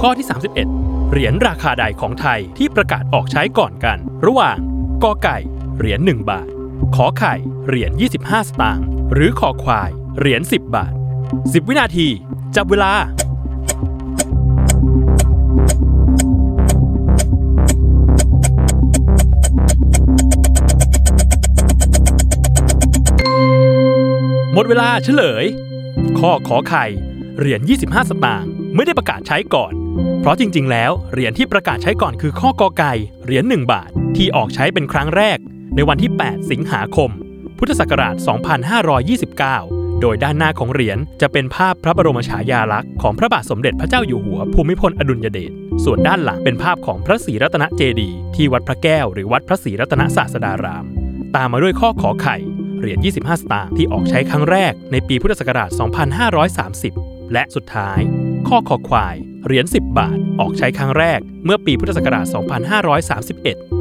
ข้อที่ 31 เหรียญราคาใดของไทยที่ประกาศออกใช้ก่อนกัน ระหว่างกอไก่เหรียญ1บาท ขอไข่เหรียญ25 สตางค์หรือขอควายเหรียญ10 บาท 10 วินาที จับเวลาหมดเวลาเฉลย ข้อขอไข่ เหรียญ 25 สตางค์ไม่ได้ประกาศใช้ก่อน เพราะจริง ๆ แล้วเหรียญที่ประกาศใช้ก่อนคือข้อกอไก่เหรียญ1บาทที่ออกใช้เป็นครั้งแรก ในวันที่ 8 สิงหาคม พุทธศักราช 2529 โดยด้านหน้าของเหรียญจะเป็นภาพพระบรมฉายาลักษณ์ของพระบาทสมเด็จพระเจ้าอยู่หัวภูมิพลอดุลยเดช ส่วนด้านหลังเป็นภาพของพระศรีรัตนเจดีย์ที่วัดพระแก้วหรือวัดพระศรีรัตนศาสดาราม ตามมาด้วยข้อขอไข่เหรียญ 25 สตางค์ที่ออกใช้ครั้งแรกในปีพุทธศักราช 2530 และสุดท้าย ข้อคอควาย เหรียญ 10 บาท ออกใช้ครั้งแรกเมื่อปีพุทธศักราช 2531